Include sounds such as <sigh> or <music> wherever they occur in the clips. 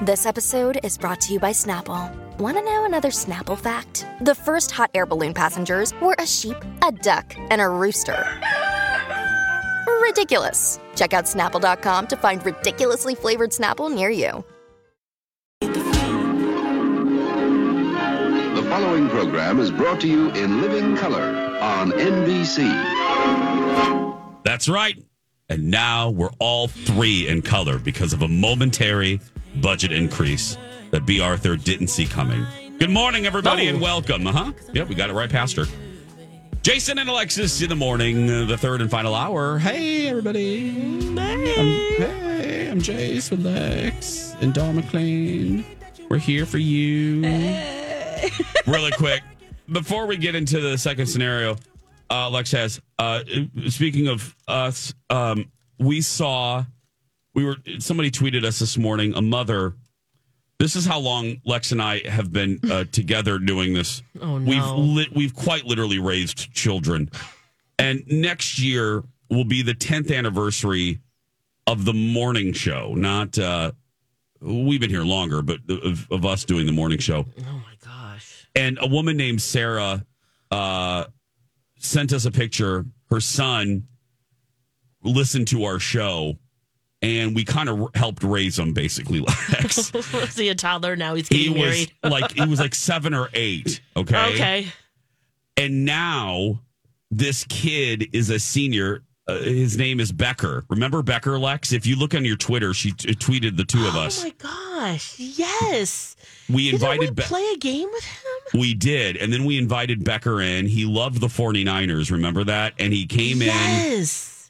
This episode is brought to you by Snapple. Want to know another Snapple fact? The first hot air balloon passengers were a sheep, a duck, and a rooster. Ridiculous. Check out snapple.com to find ridiculously flavored Snapple near you. The following program is brought to you in living color on NBC. That's right. And now we're all three in color because of a momentary budget increase that B. Arthur didn't see coming. Good morning, everybody, and welcome. Uh huh. Yep, we got it right past her. Jason and Alexis in the morning, uh, the third and final hour. Hey, everybody. Hey. I'm, hey, I'm Jace with Lex and Dawn McLean. We're here for you. really quick, before we get into the second scenario, uh, Lex has, uh, speaking of us, um, we saw, we were, somebody tweeted us this morning, a mother. This is how long Lex and I have been uh, <laughs> together doing this. Oh, no. We've lit, we've quite literally raised children, and next year will be the tenth anniversary of the morning show. Not uh, we've been here longer, but of, of us doing the morning show. Oh my gosh. And a woman named Sarah uh, sent us a picture. Her son listened to our show, and we kind of helped raise him. Basically, <laughs> Lex. <laughs> Was he a toddler? Now he's he getting was married. <laughs> like he was like seven or eight. Okay. Okay. And now this kid is a senior. Uh, his name is Becker. Remember Becker, Lex? If you look on your Twitter, she t- tweeted the two of us Oh my gosh. Yes. we Didn't we invited Be- play a game with him? We did. And then we invited Becker in. He loved the 49ers. Remember that? And he came in.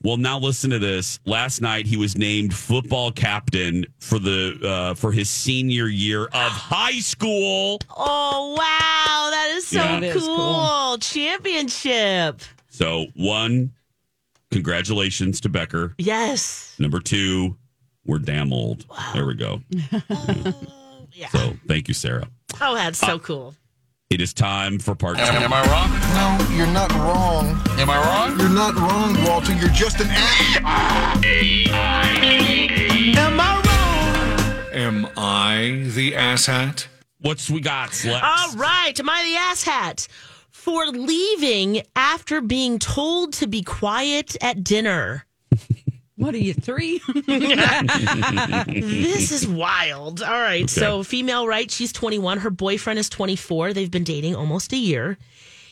Yes. Well, now listen to this. Last night he was named football captain for the uh, for his senior year of <gasps> high school. Oh wow, that is so Yeah. Cool. is cool. Championship. So, one, congratulations to Becker. Yes. Number two, we're damn old. There we go. <laughs> Yeah. So, thank you, Sarah. Oh, that's Uh, so cool. It is time for part two. Am I wrong? No, you're not wrong. Am I wrong? You're not wrong, Walter. You're just an ass. Am I wrong? Am I the asshat? What's we got, Lex? All right, am I the asshat for leaving after being told to be quiet at dinner? What are you, three? <laughs> this is wild. All right. So, female, right? She's 21. Her boyfriend is 24. They've been dating almost a year.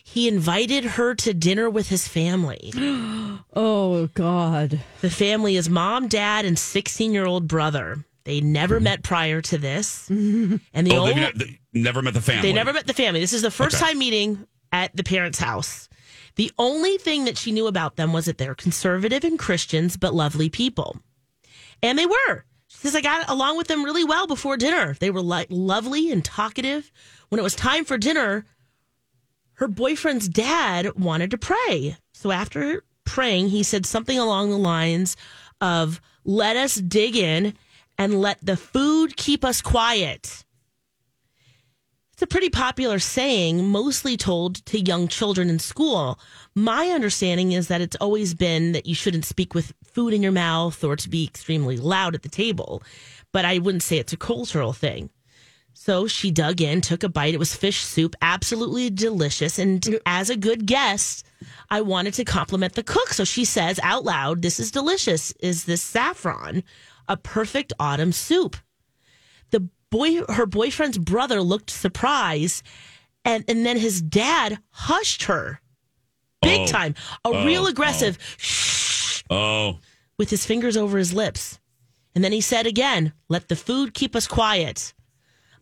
He invited her to dinner with his family. <gasps> oh, God. The family is mom, dad, and 16 year old brother. They never mm-hmm. met prior to this. <laughs> And the oh, only, they've they never met the family. they never met the family. This is the first Okay. time meeting at the parents' house. The only thing that she knew about them was that they're conservative and Christians, but lovely people. And they were. She says, I got along with them really well before dinner. They were like lovely and talkative. When it was time for dinner, her boyfriend's dad wanted to pray. So after praying, he said something along the lines of, Let us dig in and let the food keep us quiet. It's a pretty popular saying, mostly told to young children in school. My understanding is that it's always been that you shouldn't speak with food in your mouth or to be extremely loud at the table, but I wouldn't say it's a cultural thing. So she dug in, took a bite. It was fish soup, absolutely delicious. And as a good guest, I wanted to compliment the cook. So she says out loud, This is delicious. Is this saffron a perfect autumn soup? Boy, her boyfriend's brother looked surprised. And, and then his dad hushed her big Oh. time, a Oh, real oh. aggressive shh Oh, with his fingers over his lips. And then he said again, Let the food keep us quiet.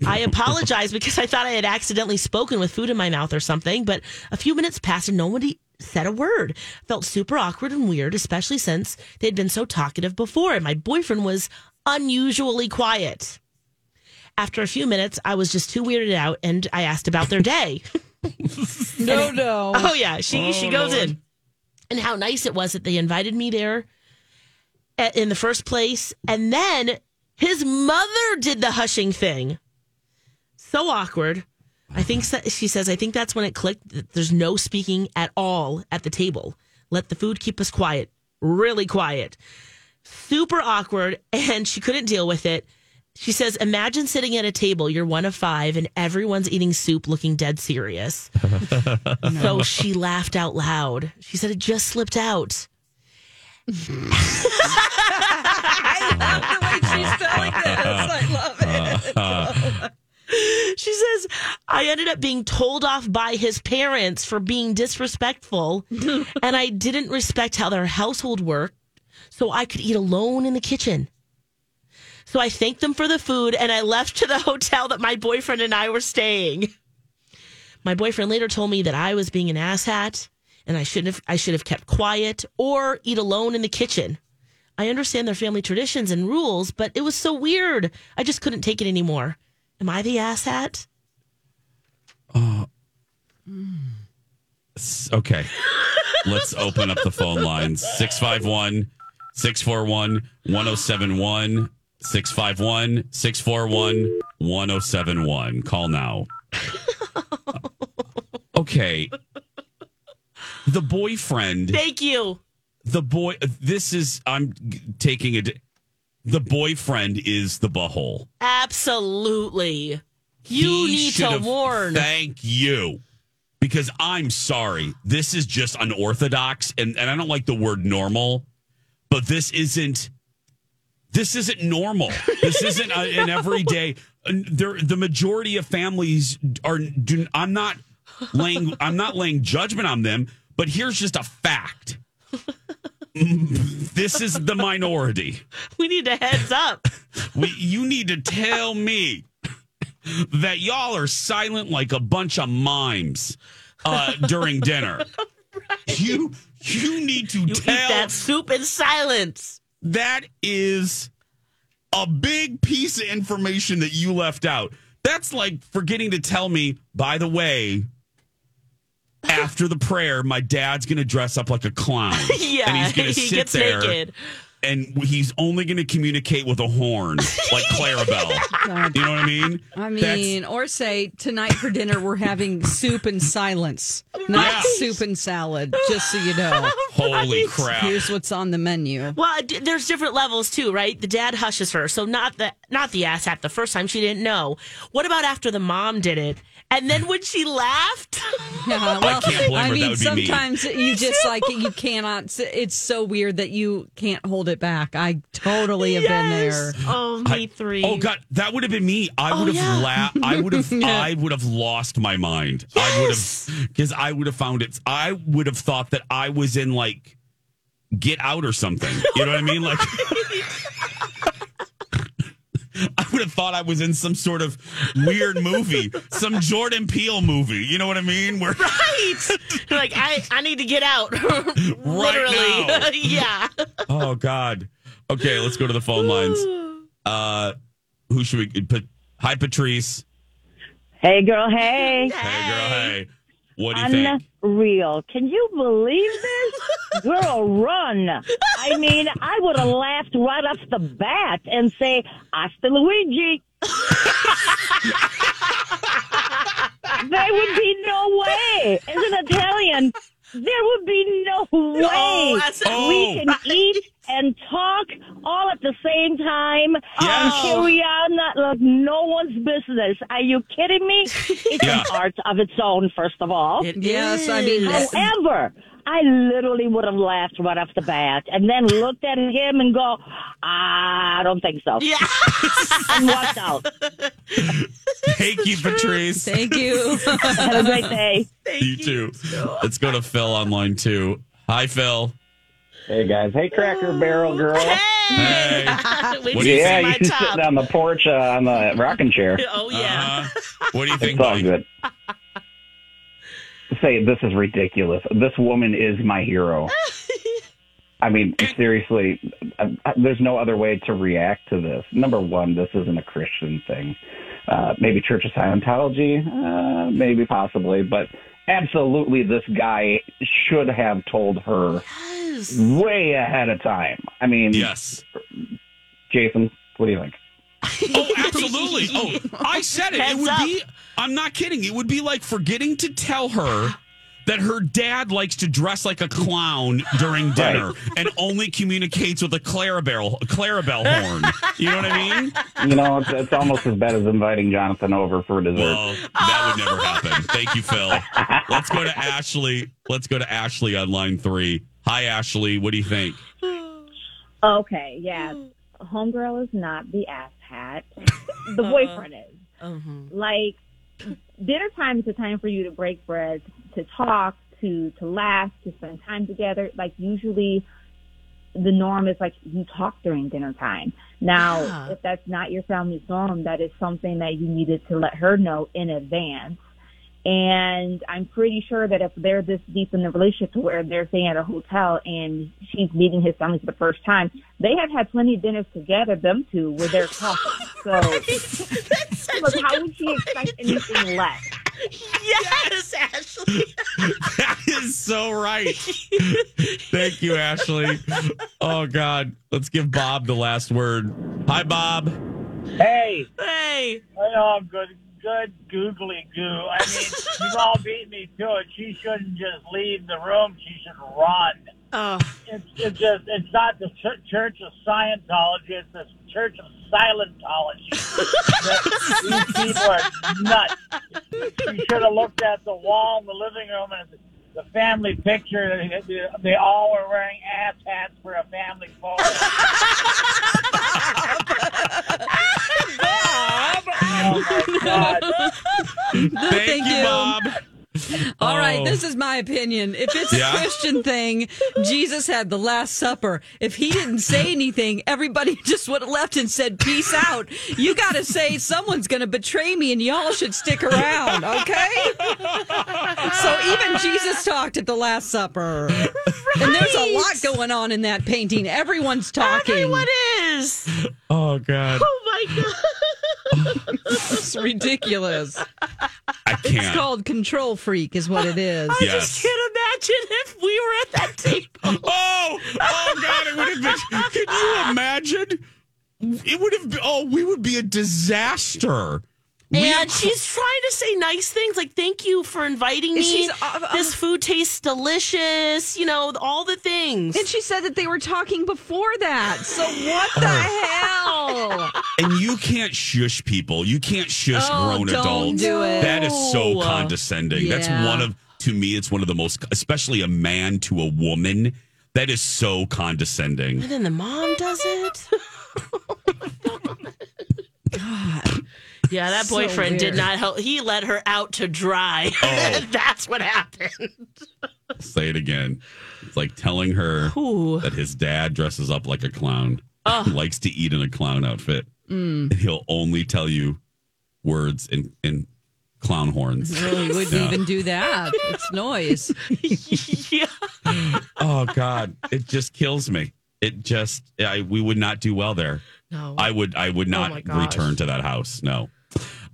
I <laughs> apologize because I thought I had accidentally spoken with food in my mouth or something, but a few minutes passed and nobody said a word. Felt super awkward and weird, especially since they'd been so talkative before. And my boyfriend was unusually quiet. After a few minutes, I was just too weirded out and I asked about their day. <laughs> No, no. Oh yeah, she oh, she goes in, and how nice it was that they invited me there a- in the first place, and then his mother did the hushing thing. So awkward. I think so- she says. I think that's when it clicked. that There's no speaking at all at the table. Let the food keep us quiet, really quiet. Super awkward, and she couldn't deal with it. She says, Imagine sitting at a table, you're one of five, and everyone's eating soup looking dead serious. <laughs> So she laughed out loud. She said, It just slipped out. I love the way she's telling this. I love it. <laughs> She says, I ended up being told off by his parents for being disrespectful, <laughs> and I didn't respect how their household worked, so I could eat alone in the kitchen. So I thanked them for the food and I left to the <laughs> hotel that my boyfriend and I were staying. My boyfriend later told me that I was being an asshat and I shouldn't have I should have kept quiet or eat alone in the kitchen. I understand their family traditions and rules, but it was so weird. I just couldn't take it anymore. Am I the asshat? Uh, s- Okay. Let's open up the phone lines <laughs> 651 641 1071. 651 641 1071. Call now. <laughs> Okay. The boyfriend, Thank you. the boy, this is, I'm taking it. The boyfriend is the butthole. Absolutely. You He need to have- warn. Thank you. Because I'm sorry. This is just unorthodox and, and I don't like the word normal, but this isn't this isn't normal. This isn't a, an everyday there the majority of families are do, I'm not laying I'm not laying judgment on them, but here's just a fact. <laughs> this is the minority. we need a heads up. We, you need to tell me that y'all are silent like a bunch of mimes uh, during dinner. <laughs> You you need to You tell eat that soup in silence. That is a big piece of information that you left out. That's like forgetting to tell me, by the way, after the prayer, my dad's going to dress up like a clown. <laughs> Yeah, And he's going to he sit gets there naked. And he's only going to communicate with a horn like Clarabell. <laughs> Oh, you know what I mean? I That's- mean, or say tonight for dinner we're having soup and silence, not Yeah. soup and salad. Just so you know, <laughs> holy crap. here's what's on the menu. Well, d- there's different levels too, right? The dad hushes her, so not the not the asshat the first time she didn't know. What about after the mom did it, and then when she laughed? <laughs> Yeah, well, can't blame I her. That mean, would be me. sometimes you just like you cannot. It's so weird that you can't hold it back. I totally have been there. Yes. Oh, me three. Oh God, that would have been me. I Oh, would have yeah. laughed. I <laughs> would have. I would have lost my mind. I would have because I would have found it. I would have thought that I was in like Get Out or something. You know what I mean? Like. <laughs> <laughs> I would have thought I was in some sort of weird movie, some Jordan Peele movie. You know what I mean? Where <laughs> Right. Like I, I need to get out. <laughs> Literally. now. yeah. Oh God. Okay, let's go to the phone lines. <sighs> Uh who should we put Hi Patrice. Hey, girl. Hey. Hey girl, hey. What do you think? Unreal. Can you believe this? Girl, run. I mean, I would have laughed right off the bat and say, Hasta Luigi. there would be no way. As an Italian, there would be no way Oh, that's- we Oh. can eat and talk all at the same time and Yes. carry on not like no one's business. Are you kidding me? It's Yeah. an art of its own, first of all. It Yes, I mean, is. However, I literally would have laughed right off the bat and then looked at him and go, "Ah, I don't think so. Yeah. <laughs> And walked out. Thank you, Patrice. Thank you. Have a great day. you too. Let's go to Phil on line two. Hi, Phil. Hey guys, hey Cracker Barrel Girl. Hey. <laughs> Wait What do you you yeah, you my sitting on the porch uh, on the rocking chair. Oh yeah. Uh, what do you think, It's all buddy? good. Say this is ridiculous. This woman is my hero. I mean, <laughs> seriously, uh, there's no other way to react to this. Number one, this isn't a Christian thing. Uh, maybe Church of Scientology, uh, maybe possibly, but absolutely, this guy should have told her way ahead of time. I mean, yes. Jason, what do you think? <laughs> Oh, absolutely. Oh, I said it. Heads it would up. be. I'm not kidding. It would be like forgetting to tell her that her dad likes to dress like a clown during dinner and only communicates with a Clarabell a Clarabell horn. You know what I mean? You know, it's, it's almost as bad as inviting Jonathan over for dessert. Well, that would never happen. Thank you, Phil. Let's go to Ashley. Let's go to Ashley on line three. Hi, Ashley. What do you think? Okay, yeah. Homegirl is not the ass hat. <laughs> The uh-huh. boyfriend is. Uh-huh. Like, dinner time is a time for you to break bread, to talk, to to laugh, to spend time together. Like usually the norm is like you talk during dinner time. Now, Yeah. if that's not your family's norm, that is something that you needed to let her know in advance. And I'm pretty sure that if they're this deep in the relationship to where they're staying at a hotel and she's meeting his family for the first time, they have had plenty of dinners together, them two, with their couple. talking. So, <laughs> <laughs> look, how would she expect anything less? Yes, Ashley. <laughs> That is so right. Thank you, Ashley. Oh God. Let's give Bob the last word. Hi, Bob. Hey, Hey. I know I'm good. Good googly goo. I mean, you've all beat me to it. She shouldn't just leave the room. She should run. Oh, It's, it's just, it's not the Ch- Church of Scientology. It's the Church of Silentology. These people are nuts. You should have looked at the wall in the living room and the family picture. They, they all were wearing ass hats for a family photo. <laughs> Oh my <laughs> God. Thank, Thank you, you. Bob. All right, Oh. this is my opinion. If it's Yeah? a Christian thing, Jesus had the Last Supper. If he didn't say anything, everybody <laughs> just would have left and said, Peace out. You got to say, someone's going to betray me and y'all should stick around, okay? so even Jesus talked at the Last Supper. And there's a lot going on in that painting. Everyone's talking. everyone is. Oh God. Oh my god. It's ridiculous. I It's can't. called Control Freak, is what it is. I Yes. just can't imagine if we were at that table. <laughs> Oh, oh God! It would have been. Could you imagine? It would have. Been, oh, we would be a disaster. We- And she's trying to say nice things like "Thank you for inviting me. She's, uh, uh, this food tastes delicious." You know, all the things. And she said that they were talking before that. So what the hell? and you can't shush people. You can't shush Oh, grown don't adults. do it. That is so No. condescending. That's one of to me. It's one of the most, especially a man to a woman. That is so condescending. and then the mom does it. <laughs> Yeah, that So boyfriend did not help. He let her out to dry. <laughs> Oh. That's what happened. Say it again. It's like telling her Ooh. that his dad dresses up like a clown, <laughs> likes to eat in a clown outfit, Mm. and he'll only tell you words in, in clown horns. Really wouldn't Yeah. even do that. It's noise. <laughs> yeah. Oh God, it just kills me. It just, I, we would not do well there. No. I would, I would Oh not my gosh. return to that house. No,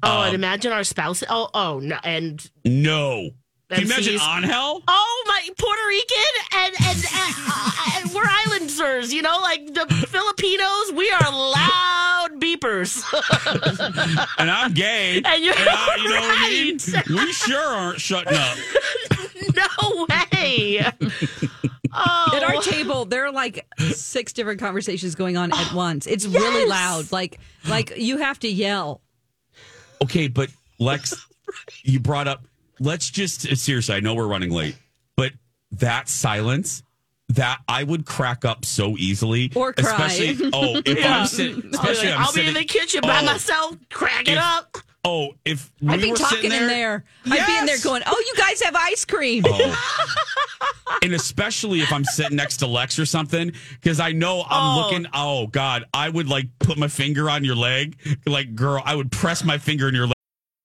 Oh, and Um, imagine our spouse. Oh, oh, no, and no. Can you imagine on hell? Oh my, Puerto Rican and and, and, uh, and we're islanders. You know, like the Filipinos. We are loud beepers. <laughs> And I'm gay. <laughs> And you're I- you know what I mean? right. <laughs> We sure aren't shutting up. no way. Oh, At our table, there are like six different conversations going on at <gasps> once. It's really loud. Like like you have to yell. Okay, but Lex, <laughs> you brought up. Let's just seriously. I know we're running late, but that silence. That I would crack up so easily, Or cry. Especially, <laughs> oh, if Yeah. I'm sitting, I'll be, especially like, I'm I'll be in the kitchen by Oh, myself, cracking If- up. Oh, if we I'd be were talking sitting in there. I'd be in there going, "Oh, you guys have ice cream." Oh. and especially if I'm sitting next to Lex or something, because I know I'm Oh. looking. Oh God, I would like put my finger on your leg, like girl. I would press my finger in your leg.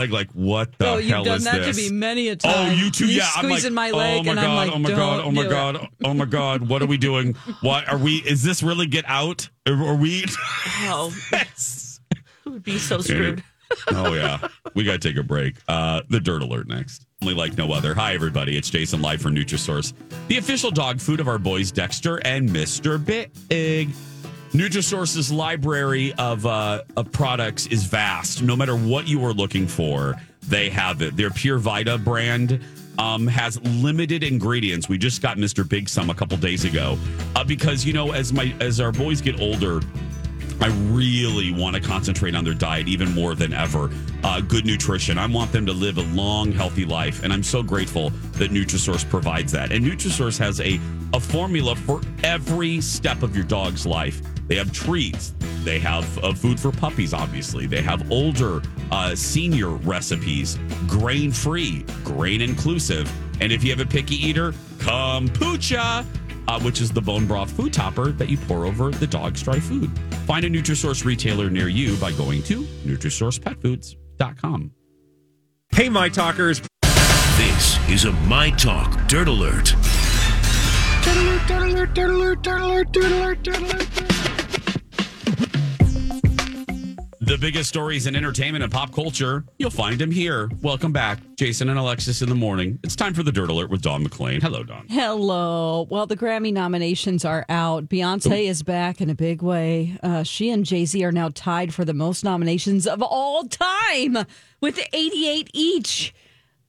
Like, like what the Oh, you've hell done is that this? to me many a time. Oh, you too. You yeah, I'm like, squeezing my leg oh my and god, I'm like, oh my god, oh my do it." god, oh my god. What are we doing? What are we? Is this really get out? Are we? Oh, <laughs> it would be so screwed. <laughs> oh yeah, we got to take a break. Uh, the dirt alert next. Only like no other. Hi everybody, it's Jason live from Nutrisource, the official dog food of our boys Dexter and Mister Big. Nutrisource's library of uh, of products is vast. No matter what you are looking for, they have it. Their Pure Vita brand um, has limited ingredients. We just got Mr. Big some a couple days ago uh, because you know as my as our boys get older. I really want to concentrate on their diet even more than ever. Uh, good nutrition. I want them to live a long, healthy life, and I'm so grateful that Nutrisource provides that. And Nutrisource has a a formula for every step of your dog's life. They have treats. They have uh, food for puppies, obviously. They have older uh, senior recipes, grain free, grain inclusive. And if you have a picky eater, kombucha uh, which is the bone broth food topper that you pour over the dog's dry food. Find a Nutrisource retailer near you by going to NutrisourcePetFoods.com. Hey, My Talkers. This is a My Talk Dirt Alert. The biggest stories in entertainment and pop culture, you'll find them here. Welcome back, Jason and Alexis in the morning. It's time for the Dirt Alert with Dawn McLean. Hello, Dawn. Hello. Well, the Grammy nominations are out. Beyonce is back in a big way. Uh, she and Jay Z are now tied for the most nominations of all time with 88 each.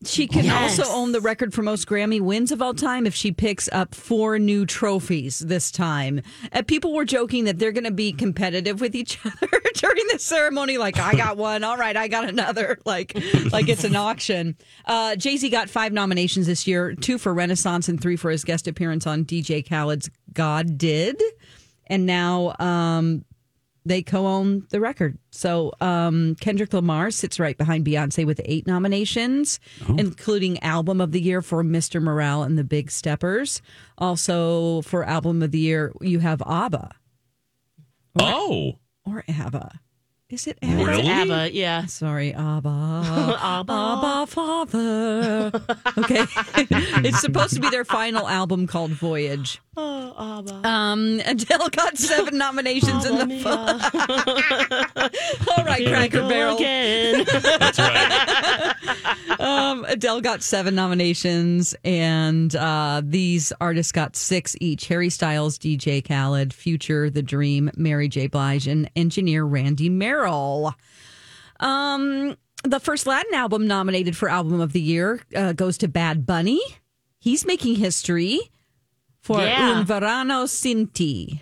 She can Yes. also own the record for most Grammy wins of all time if she picks up four new trophies this time. Uh, people were joking that they're going to be competitive with each <laughs> other during the ceremony. Like, I got <laughs> one. All right, I got another. <laughs> Like, like it's an auction. Uh, Jay Z got five nominations this year: two for Renaissance and three for his guest appearance on DJ Khaled's "God Did." And now um, they co-own the record. So um, Kendrick Lamar sits right behind Beyonce with eight nominations, including Album of the Year for Mr. Morale and the Big Steppers. Also for Album of the Year, you have ABBA Oh, or ABBA. Is it ABBA? Really? ABBA, yeah. Sorry, ABBA. <laughs> ABBA. ABBA Father. Okay. <laughs> it's supposed to be their final album called Voyage. Oh, ABBA. Um, Adele got seven nominations in the <laughs> All right, Here Cracker go Barrel. again. that's right. Um, Adele got seven nominations, and uh, these artists got six each: Harry Styles, DJ Khaled, Future, The Dream, Mary J. Blige, and engineer Randy Merrill. Um, the first Latin album nominated for Album of the Year uh, goes to Bad Bunny. He's making history for Yeah. Un Verano Sin Ti.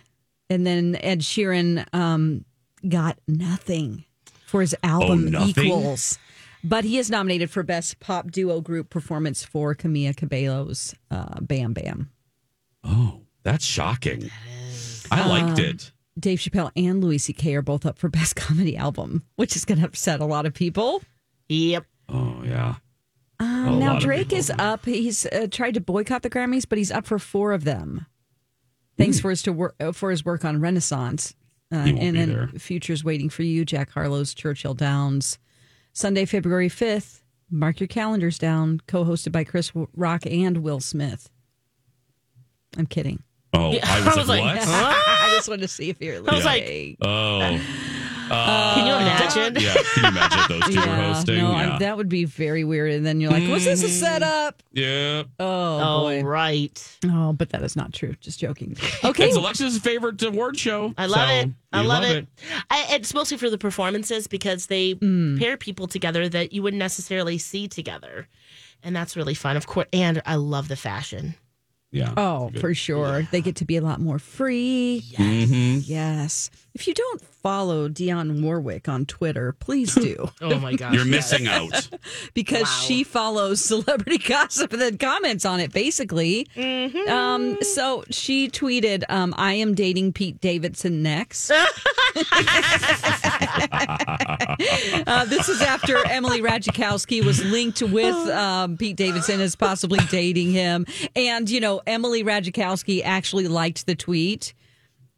And then Ed Sheeran um, got nothing for his album Oh. Equals. But he is nominated for Best Pop Duo Group Performance for Camila Cabello's uh, Bam Bam. Oh, that's shocking. I liked Um, it. Dave Chappelle and Louis C.K. are both up for <laughs> Best Comedy Album, which is going to upset a lot of people. Yep. Oh, yeah. Um, now Drake is up. He's uh, tried to boycott the Grammys, but he's up for four of them. Thanks Hmm. for his to work uh, for his work on Renaissance, uh, and be then there. Futures Waiting for You, Jack Harlow's Churchill Downs, Sunday, February fifth. Mark your calendars down. Co-hosted by Chris Rock and Will Smith. I'm kidding. Oh, I was, <laughs> I was like, like, what? Huh? I just wanted to see if you're. I was like. Oh, <laughs> Uh, Can you imagine? Yeah, can you imagine those two were hosting? No, yeah. I, that would be very weird. And then you're like, was this a setup? yeah. Oh, Oh, boy. right. Oh, but that is not true. Just joking. <laughs> Okay. It's Alexa's favorite award show. I love so it. I you love, it. I, it's mostly for the performances because they pair people together that you wouldn't necessarily see together. And that's really fun. Of course. And I love the fashion. Yeah. Oh, for sure. They get to be a lot more free. Mhm. Yes. If you don't follow Dionne Warwick on Twitter, please do. <laughs> Oh, my gosh. You're missing out. <laughs> because she follows celebrity <laughs> gossip and then comments on it, basically. Mm-hmm. Um, so she tweeted, um, I am dating Pete Davidson next. Uh, this is after Emily Ratajkowski was linked with um, Pete Davidson as possibly dating him. And, you know, Emily Ratajkowski actually liked the tweet.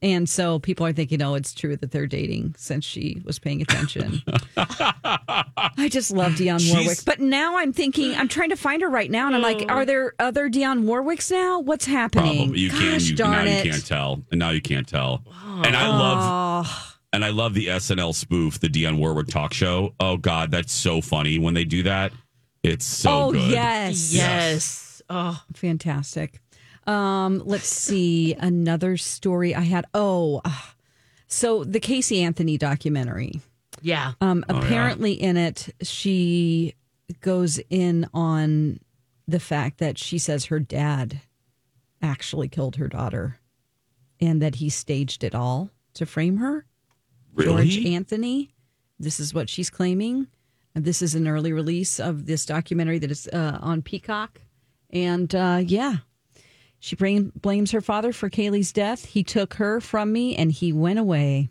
And so people are thinking, oh, it's true that they're dating since she was paying attention. <laughs> I just love Dionne She's- Warwick. But now I'm thinking, I'm trying to find her right now. And I'm like, oh. are there other Dionne Warwicks now? What's happening? Probably. You can. Gosh You, darn now it. you can't tell. And now you can't tell. And I love. Oh. And I love the SNL spoof, the Dionne Warwick talk show. Oh God, that's so funny when they do that. It's so oh, good. yes. Yes. Oh, Fantastic. Um, let's see another story I had. Oh, ah. so the Casey Anthony documentary. yeah. Um, Oh, yeah. apparently, in it, she goes in on the fact that she says her dad actually killed her daughter, and that he staged it all to frame her. George Anthony. This is what she's claiming. This is an early release of this documentary that is uh, on Peacock. And uh, yeah, she blame, blames her father for Caylee's death. He took her from me and he went away.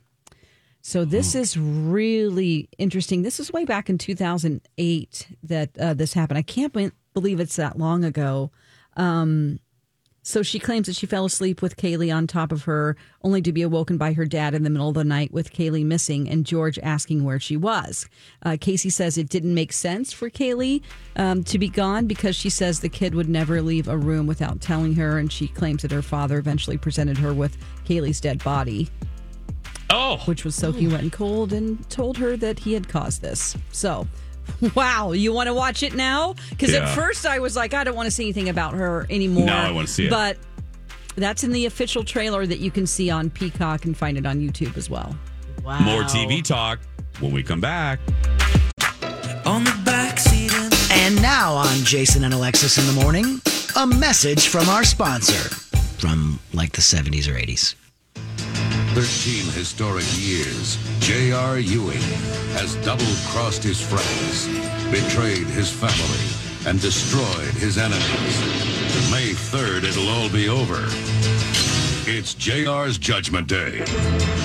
So this is really interesting. This is way back in 2008 that uh, this happened. I can't believe it's that long ago. Um, so she claims that she fell asleep with Caylee on top of her, only to be awoken by her dad in the middle of the night with Caylee missing and George asking where she was. Uh, Casey says it didn't make sense for Caylee um, to be gone because she says the kid would never leave a room without telling her, and she claims that her father eventually presented her with Caylee's dead body Oh, which was soaking wet and cold, and told her that he had caused this. So, <laughs> wow, you want to watch it now? Because Yeah. at first I was like, I don't want to see anything about her anymore. No, I wanna see it. But that's in the official trailer that you can see on Peacock and find it on YouTube as well. Wow. more TV talk when we come back. On the backseat of And now on Jason and Alexis in the morning, a message from our sponsor from like the 70s or 80s. 13 historic years, J.R. Ewing has double crossed his friends, betrayed his family, and destroyed his enemies. May 3rd, it'll all be over. It's JR's Judgment Day.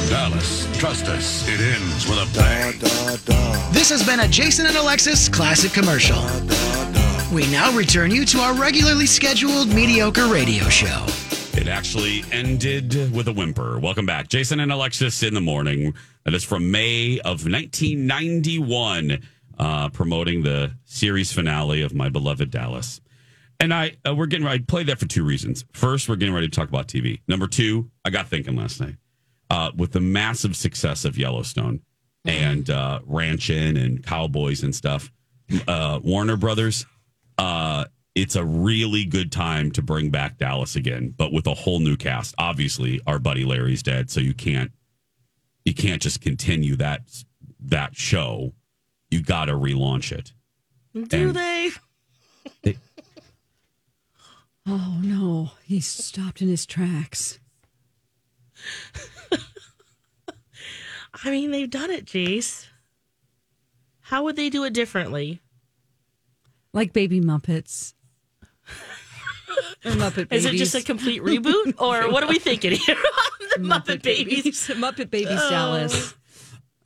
Dallas, trust us, it ends with a bang. This has been a Jason and Alexis classic commercial. We now return you to our regularly scheduled mediocre radio show. It actually ended with a whimper. Welcome back. Jason and Alexis in the morning. That is from May of 1991, uh, promoting the series finale of My Beloved Dallas. And I, uh, we're getting ready. I played that for two reasons. First, we're getting ready to talk about TV. Number two, I got thinking last night uh, with the massive success of Yellowstone and uh, ranching and cowboys and stuff. Uh, Warner Brothers, uh, it's a really good time to bring back Dallas again, but with a whole new cast. Obviously, our buddy Larry's dead, so you can't you can't just continue that that show. You got to relaunch it. Do And- they? Oh no, he stopped in his tracks. I mean, they've done it, Jace. How would they do it differently? Like baby Muppets. Or Muppet Is it just a complete reboot, or what are we thinking here? <laughs> the Muppet, Babies. Muppet Babies Oh. Dallas.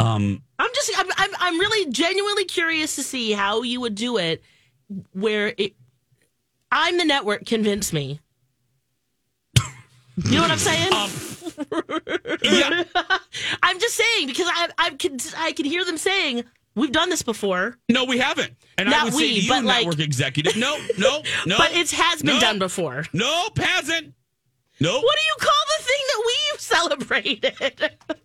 Um, I'm just, I'm, I'm, I'm really genuinely curious to see how you would do it. Where it, I'm the network. Convince me. You know what I'm saying? yeah. <laughs> I'm just saying because I, I can, I can hear them saying we've done this before. No, we haven't. And I Not would we, say to you, but like- network executive, no, no, <laughs> no. But it has been no, done before. Nope, hasn't. Nope. What do you call the thing that we've <laughs> celebrated?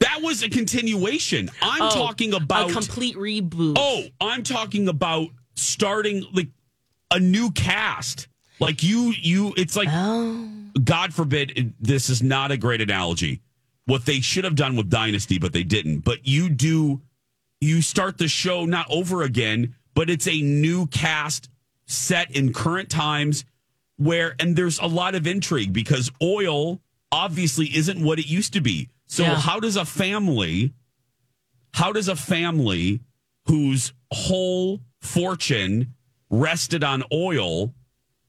That was a continuation. I'm Oh, talking about a complete reboot. Oh, I'm talking about starting like a new cast. Like you, you. It's like Oh. God forbid. it- This is not a great analogy. What they should have done with Dynasty, but they didn't. But you do. You start the show not over again, but it's a new cast set in current times where and there's a lot of intrigue because oil obviously isn't what it used to be. So Yeah. how does a family how does a family whose whole fortune rested on oil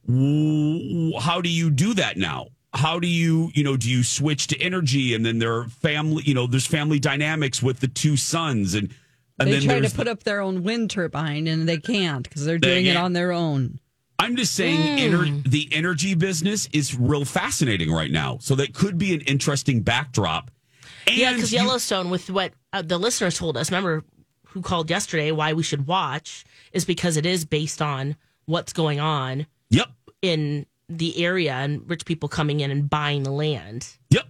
how do you do that now how do you you know do you switch to energy and then there are family you know there's family dynamics with the two sons and and they then try to there's put up their own wind turbine and they can't because they're They doing it on their own. I'm just saying ener- the energy business is real fascinating right now. So that could be an interesting backdrop. And yeah, because you- Yellowstone, with what uh, the listeners told us, remember who called yesterday why we should watch is because it is based on what's going on Yep. in the area and rich people coming in and buying the land. Yep.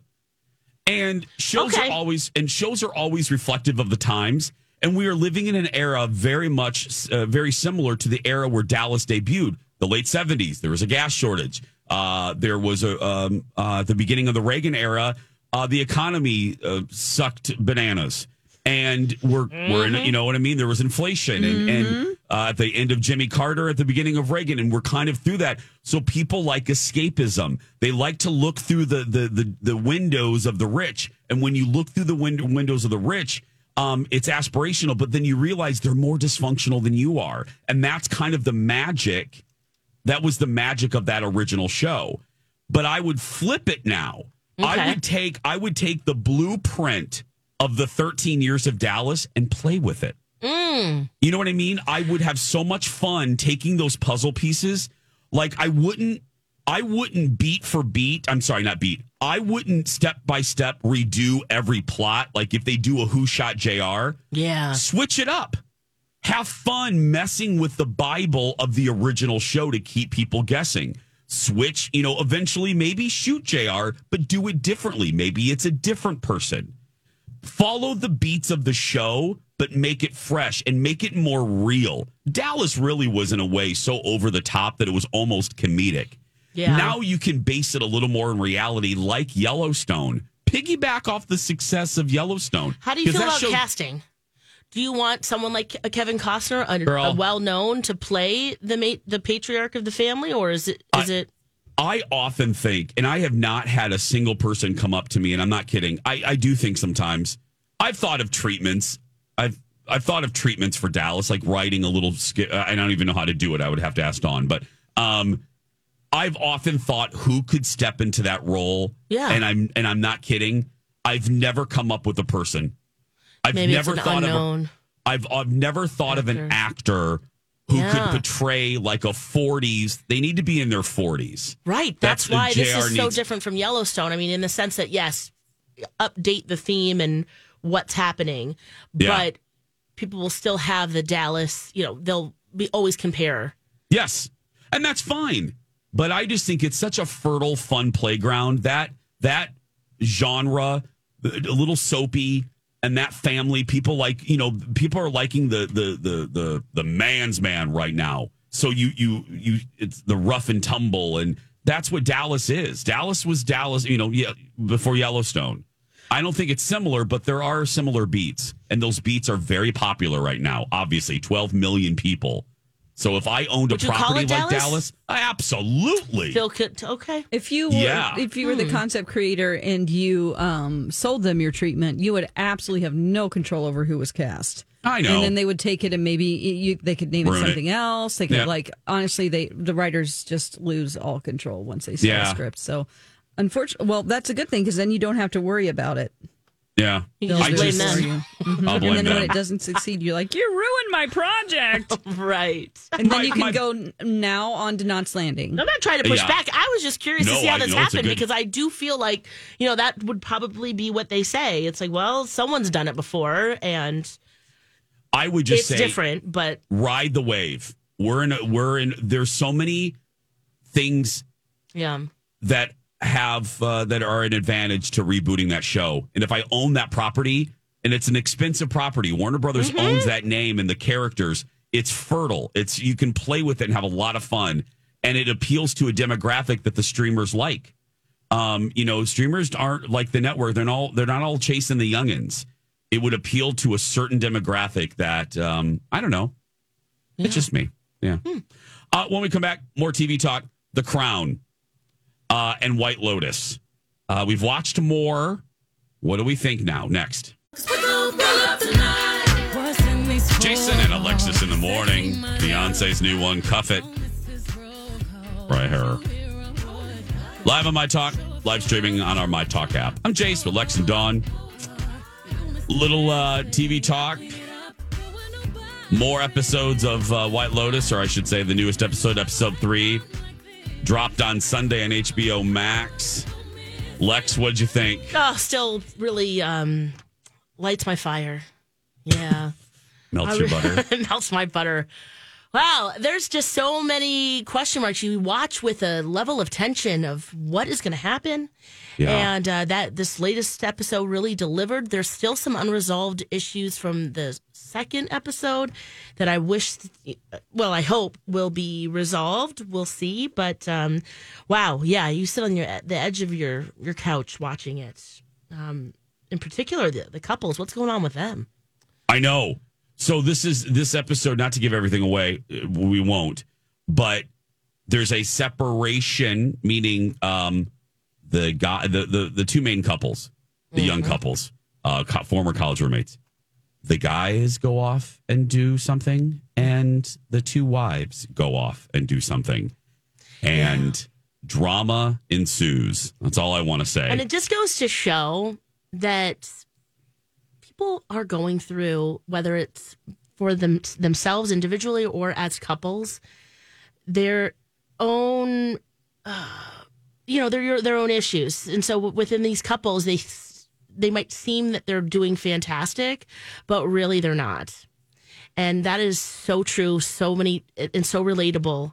And shows Okay. are always and shows are always reflective of the times. And we are living in an era very much uh, very similar to the era where Dallas debuted, the late seventies. There was a gas shortage. Uh, there was a um, uh, the beginning of the Reagan era. Uh, the economy uh, sucked bananas, and we're we're in you know what I mean. There was inflation, and, and uh, at the end of Jimmy Carter, at the beginning of Reagan, and we're kind of through that. So people like escapism. They like to look through the the the, the windows of the rich, and when you look through the window, windows of the rich. Um, it's aspirational, but then you realize they're more dysfunctional than you are. And that's kind of the magic that was the magic of that original show. But I would flip it now. I would take I would take the blueprint of the 13 years of Dallas and play with it. Mm. You know what I mean? I would have so much fun taking those puzzle pieces. Like I wouldn't I wouldn't beat for beat. I'm sorry, not beat. I wouldn't step by step redo every plot. Like if they do a Who Shot JR, Yeah. switch it up. Have fun messing with the Bible of the original show to keep people guessing. Switch, you know, eventually maybe shoot JR, but do it differently. Maybe it's a different person. Follow the beats of the show, but make it fresh and make it more real. Dallas really was, in a way, so over the top that it was almost comedic. Yeah. Now you can base it a little more in reality, like Yellowstone. Piggyback off the success of Yellowstone. How do you feel about show- casting? Do you want someone like a Kevin Costner, a, a well known, to play the ma- the patriarch of the family, or is it is it? I often think, and I have not had a single person come up to me, and I'm not kidding. I, I do think sometimes I've thought of treatments. I've I've thought of treatments for Dallas, like writing a little skit. I don't even know how to do it. I would have to ask Dawn, but um, I've often thought who could step into that role. Yeah. and I'm and I'm not kidding. I've never come up with a person. I've Maybe never thought unknown. of. A, I've I've never thought of an actor who Yeah. could portray like a 40s. They need to be in their 40s. Right. That's, That's- why this is so needs- different from Yellowstone. I mean, in the sense that yes, update the theme and what's happening, Yeah. but people will still have the Dallas. You know, they'll be always compare. Yes, and that's fine. But I just think it's such a fertile, fun playground that that genre, a little soapy, and that family. People like you know, people are liking the the the the the man's man right now. So you you you, it's the rough and tumble, and that's what Dallas is. Dallas was Dallas, you know, yeah, before Yellowstone. I don't think it's similar, but there are similar beats, and those beats are very popular right now. Obviously, twelve million people. So if I owned Would a property like Dallas? Dallas, absolutely. Phil could okay. If you were, Yeah. if you were the Hmm. concept creator and you um, sold them your treatment, you would absolutely have no control over who was cast. I know. And then they would take it and maybe you, they could name Ruin it it. something else. They could Yeah. like honestly, they the writers just lose all control once they see Yeah. a script. So, unfortunately, well, that's a good thing because then you don't have to worry about it. Yeah, You They'll just do blame it them. for you. <laughs> Mhm. I'll and blame then when it doesn't succeed, you're like, you ruined my project. <laughs> right. And then My- you can my- go now on to Knots Landing. I'm not trying to push Yeah. back. I was just curious to see how I this know it's a happened good- because I do feel like, you know, that would probably be what they say. It's like, well, someone's done it before and I would just it's say different, but ride the wave. We're in. A, we're in. There's so many things yeah. that have uh, that are an advantage to rebooting that show. And if I own that property, and it's an expensive property, Warner Brothers Mm-hmm. owns that name and the characters. It's fertile. It's you can play with it and have a lot of fun, and it appeals to a demographic that the streamers like. Um, you know, streamers aren't like the network. They're not all they're not all chasing the youngins. It would appeal to a certain demographic that um, I don't know. It's just me. Yeah. Uh, when we come back, more TV talk. The Crown uh, and White Lotus. Uh, we've watched more. What do we think now? Next. Jason and Alexis in the morning. Beyonce's new one, Cuff It. Right here. Live on My Talk, live streaming on our My Talk app. I'm Jace with Lex and Dawn. Little uh, TV talk. More episodes of uh, White Lotus, or I should say the newest episode, episode three, dropped on Sunday on HBO Max. Lex, what'd you think? Oh, still really um, lights my fire. Yeah. Melts your butter. <laughs> melts my butter. Wow, there's just so many question marks. You watch with a level of tension of what is going to happen, Yeah. and uh, that this latest episode really delivered. There's still some unresolved issues from the second episode that I wish, well, I hope will be resolved. We'll see, but um, wow, yeah, you sit on your the edge of your your couch watching it. Um, in particular, the the couples. What's going on with them? I know. So this is this episode. Not to give everything away, we won't. But there's a separation, meaning um, the guy, the the the two main couples, the young couples, uh, co- former college roommates. The guys go off and do something, and the two wives go off and do something, and drama ensues. That's all I want to say. And it just goes to show that people are going through, whether it's for them themselves individually or as couples, their own, uh, you know, their their own issues. And so within these couples, they they might seem that they're doing fantastic, but really they're not. And that is so true, so many, and so relatable.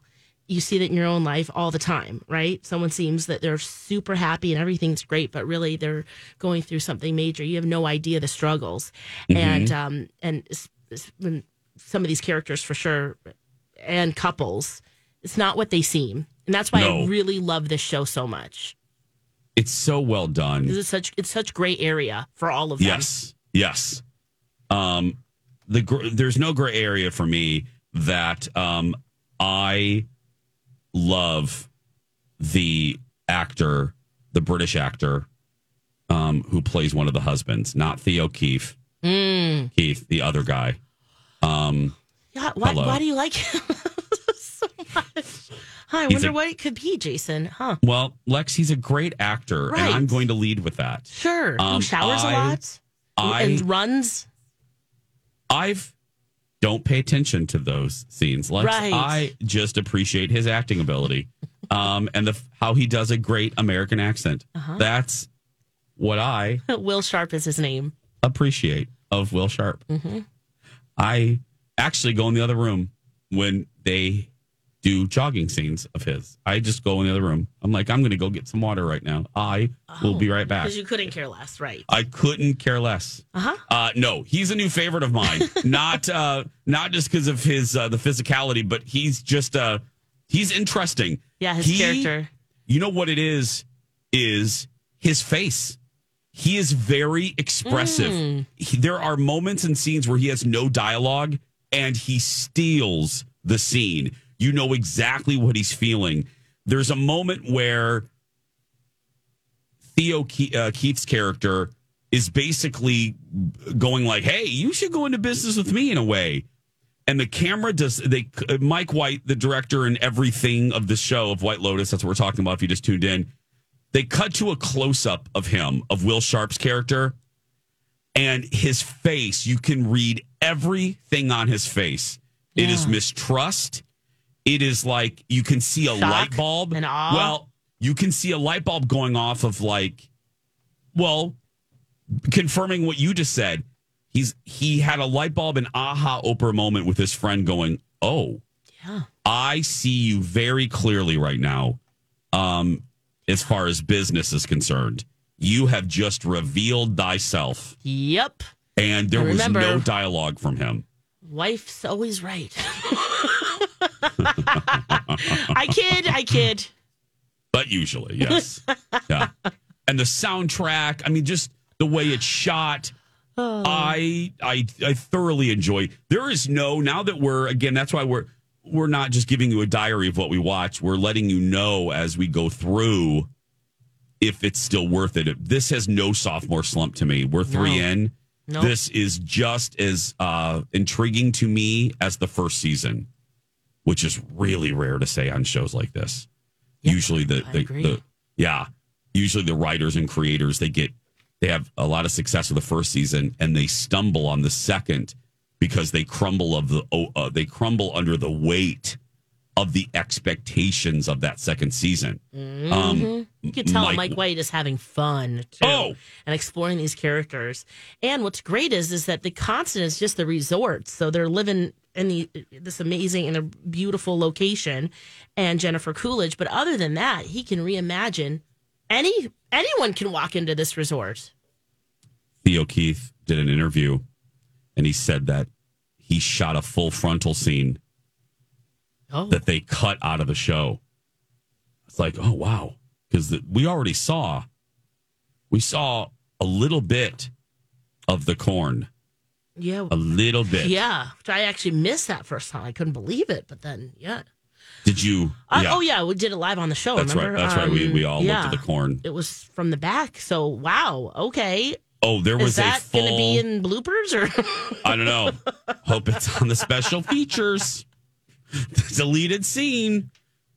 You see that in your own life all the time, right? Someone seems that they're super happy and everything's great, but really they're going through something major. You have no idea the struggles, Mhm. and um, and when some of these characters for sure, and couples, it's not what they seem, and that's why No. I really love this show so much. It's so well done. This is such it's such gray area for all of them. Yes, yes. Um, the gr- there's no gray area for me that um, I love the actor, the British actor, um, who plays one of the husbands, not Theo Keefe. Mm. Keith, the other guy. Um, Yeah, why, why do you like him <laughs> so much? I He's wonder a- what it could be, Jason. Huh? well, Lex, he's a great actor, Right. and I'm going to lead with that. Sure. Um, Who showers I- a lot I- and runs. I've don't pay attention to those scenes. Lex, Right. I just appreciate his acting ability, um, and the how he does a great American accent. Uh-huh. That's what I <laughs> Will Sharpe is his name. appreciate of Will Sharpe. hmm I actually go in the other room when they do jogging scenes of his. I just go in the other room. I'm like, I'm going to go get some water right now. I will be right back. Because you couldn't care less, right? I couldn't care less. Uh-huh. Uh No, he's a new favorite of mine. <laughs> not uh, not just because of his uh, the physicality, but he's just uh, he's interesting. Yeah, his He- character. You know what it is? Is his face. He is very expressive. Mm. He- there are moments and scenes where he has no dialogue and he steals the scene. You know exactly what he's feeling. There's a moment where Theo Ke- uh, Keith's character is basically going like, "Hey, you should go into business with me in a way." And the camera does they Mike White, the director and everything of the show of White Lotus, that's what we're talking about if you just tuned in. They cut to a close up of him, of Will Sharpe's character, and his face, you can read everything on his face. It is mistrust. It is like you can see a Shock light bulb. and awe. Well, you can see a light bulb going off of like, well, confirming what you just said. He's he had a light bulb and aha Oprah moment with his friend going, "Oh, Yeah. I see you very clearly right now." Um, as far as business is concerned. You have just revealed thyself, Yep. and there And was remember- no dialogue from him. Wife's always right. <laughs> <laughs> I kid, I kid. But usually, yes. <laughs> yeah. And the soundtrack, I mean, just the way it's shot. Oh. I I I thoroughly enjoy. There is no now that we're again. That's why we're we're not just giving you a diary of what we watch. We're letting you know as we go through if it's still worth it. This has no sophomore slump to me. We're three No. in. No. This is just as uh, intriguing to me as the first season, which is really rare to say on shows like this. usually the, the, the yeah, usually the writers and creators they get they have a lot of success with the first season and they stumble on the second because they crumble of the uh, they crumble under the weight of the expectations of that second season. Um, Mhm. you can tell Mike- Mike, White is having fun too, Oh. and exploring these characters. And what's great is is that the constant is just the resort, so they're living in the this amazing and a beautiful location, and Jennifer Coolidge. But other than that, he can reimagine any anyone can walk into this resort. Theo Keith did an interview and he said that he shot a full frontal scene Oh. that they cut out of the show. It's like, oh wow, because we already saw, we saw a little bit of the corn, Yeah, a little bit. yeah. I actually missed that first time. I couldn't believe it, but then yeah. Did you? Uh, Oh yeah, we did it live on the show. That's remember? right. That's right. We- we all looked yeah. at the corn. It was from the back. So wow. Okay. Oh, there was Is that a full. going to be in bloopers or? I don't know. Hope it's on the special features. Deleted scene.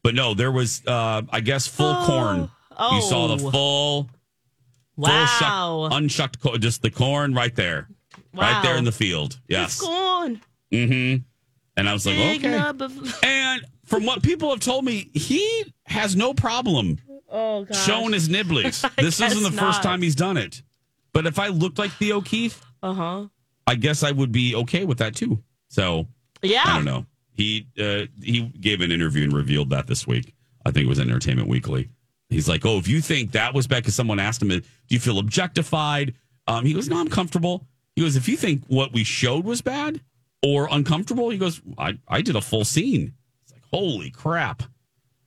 But no, there was uh I guess full corn. Oh. You saw the oh. full Wow. full shuck, unshucked just the corn right there. Right there in the field. Yes. It's gone. Mhm. And I was like, Big okay. of- And from what people have told me, he has no problem Oh showing his nibblies. <laughs> This isn't the guess first time he's done it. But if I looked like Theo Keith, Uh huh. I guess I would be okay with that too. So Yeah. I don't know. He uh, he gave an interview and revealed that this week. I think it was Entertainment Weekly. He's like, "Oh, if you think that was bad, because someone asked him, do you feel objectified?" Um, he goes, "No, I'm comfortable." He goes, "If you think what we showed was bad or uncomfortable," he goes, "I I did a full scene." It's like, holy crap!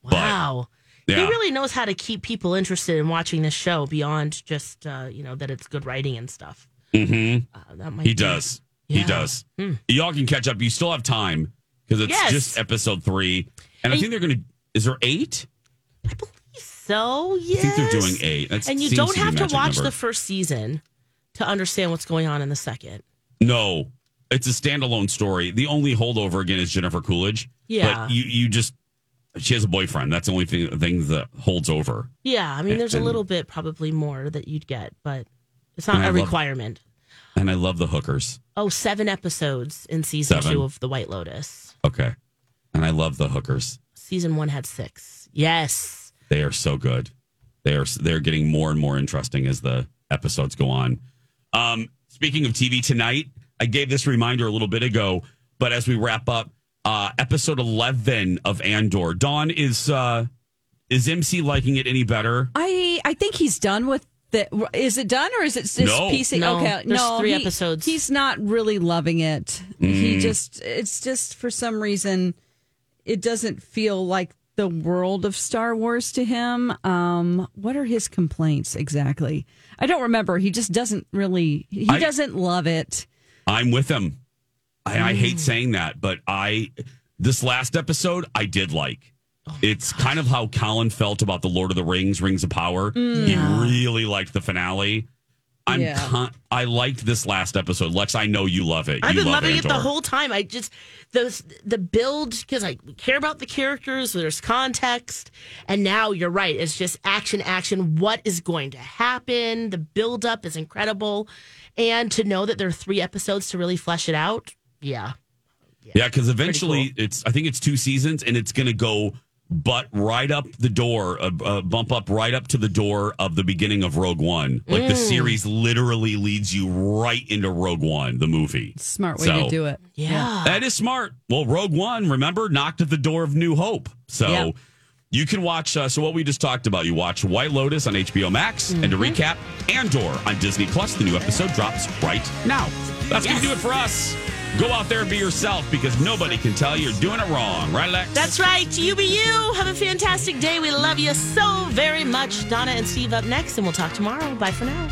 Wow. yeah. He really knows how to keep people interested in watching this show beyond just uh, you know that it's good writing and stuff. Mm-hmm. Uh, that might He does. He Yeah. does. Hmm. Y'all can catch up. You still have time because it's Yes. just episode three, and I think they're going to. Is there eight? I believe So yes. I think they're doing eight. That and you don't have to watch number. the first season to understand what's going on in the second. No, it's a standalone story. The only holdover again is Jennifer Coolidge. Yeah. but you you just she has a boyfriend. That's the only thing, thing that holds over. Yeah, I mean, there's a little bit probably more that you'd get, but it's not a love- requirement. And I love the hookers. Oh, seven episodes in season Seven. two of The White Lotus. Okay, and I love the hookers. Season one had six. Yes. They are so good. They are they're getting more and more interesting as the episodes go on. Um, speaking of TV tonight, I gave this reminder a little bit ago, but as we wrap up, uh, episode eleven of Andor. Dawn is uh, is MC liking it any better? I I think he's done with the. Is it done or is it just No. piecing? No, okay, no, three he- episodes. He's not really loving it. He Mm. just it's just for some reason it doesn't feel like the world of Star Wars to him. Um, what are his complaints exactly? I don't remember. He just doesn't really. He I- doesn't love it. I'm with him. I, I hate saying that, but I this last episode I did like. it's kind of how Colin felt about the Lord of the Rings, Rings of Power. Mm. He really liked the finale. I'm Yeah. con- I liked this last episode. Lex, I know you love it. I've you been love loving it the whole time. I just those the build because I care about the characters. There's context, and now you're right. It's just action, action. What is going to happen? The build up is incredible, and to know that there are three episodes to really flesh it out. Yeah, Yeah, because eventually it's I think it's two seasons and it's going to go but right up the door, uh, uh, bump up right up to the door of the beginning of Rogue One. Like the Mm. series literally leads you right into Rogue One, the movie. Smart way So- to do it. Yeah. That is smart. Well, Rogue One, remember, knocked at the door of New Hope. So Yeah. You can watch. Uh, so what we just talked about, you watch White Lotus on HBO Max, and to Mm-hmm. recap, Andor on Disney Plus. The new episode drops right now. That's gonna do it for us. Go out there and be yourself because nobody can tell you you're doing it wrong, right, Lex? That's right. You be you. Have a fantastic day. We love you so very much. Donna and Steve up next, and we'll talk tomorrow. Bye for now.